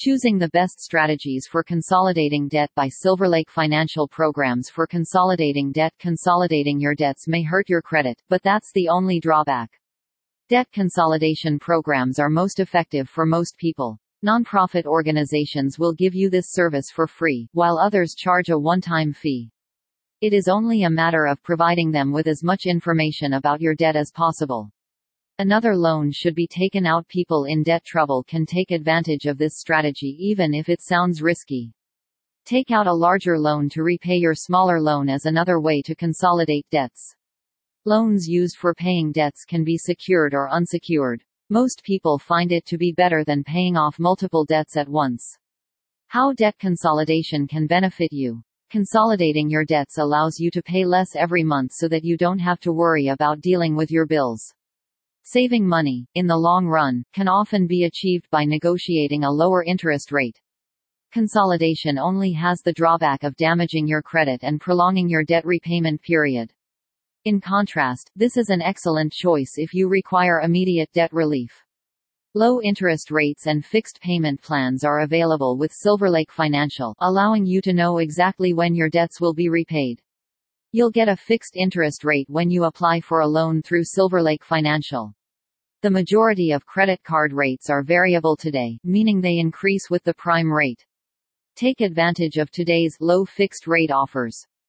Choosing the best strategies for consolidating debt by Silverlake Financial Programs for consolidating debt Consolidating your debts may hurt your credit, but that's the only drawback. Debt consolidation programs are most effective for most people. Nonprofit organizations will give you this service for free, while others charge a one-time fee. It is only a matter of providing them with as much information about your debt as possible. Another loan should be taken out. People in debt trouble can take advantage of this strategy even if it sounds risky. Take out a larger loan to repay your smaller loan as another way to consolidate debts. Loans used for paying debts can be secured or unsecured. Most people find it to be better than paying off multiple debts at once. How debt consolidation can benefit you. Consolidating your debts allows you to pay less every month so that you don't have to worry about dealing with your bills. Saving money, in the long run, can often be achieved by negotiating a lower interest rate. Consolidation only has the drawback of damaging your credit and prolonging your debt repayment period. In contrast, this is an excellent choice if you require immediate debt relief. Low interest rates and fixed payment plans are available with Silverlake Financial, allowing you to know exactly when your debts will be repaid. You'll get a fixed interest rate when you apply for a loan through Silverlake Financial. The majority of credit card rates are variable today, meaning they increase with the prime rate. Take advantage of today's low fixed rate offers.